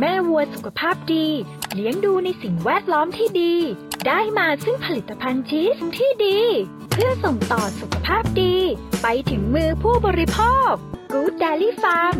แม่วัวสุขภาพดี เลี้ยงดูในสิ่งแวดล้อมที่ดี ได้มาซึ่งผลิตภัณฑ์ชีสที่ดี เพื่อส่งต่อสุขภาพดี ไปถึงมือผู้บริโภค Good Dairy Farm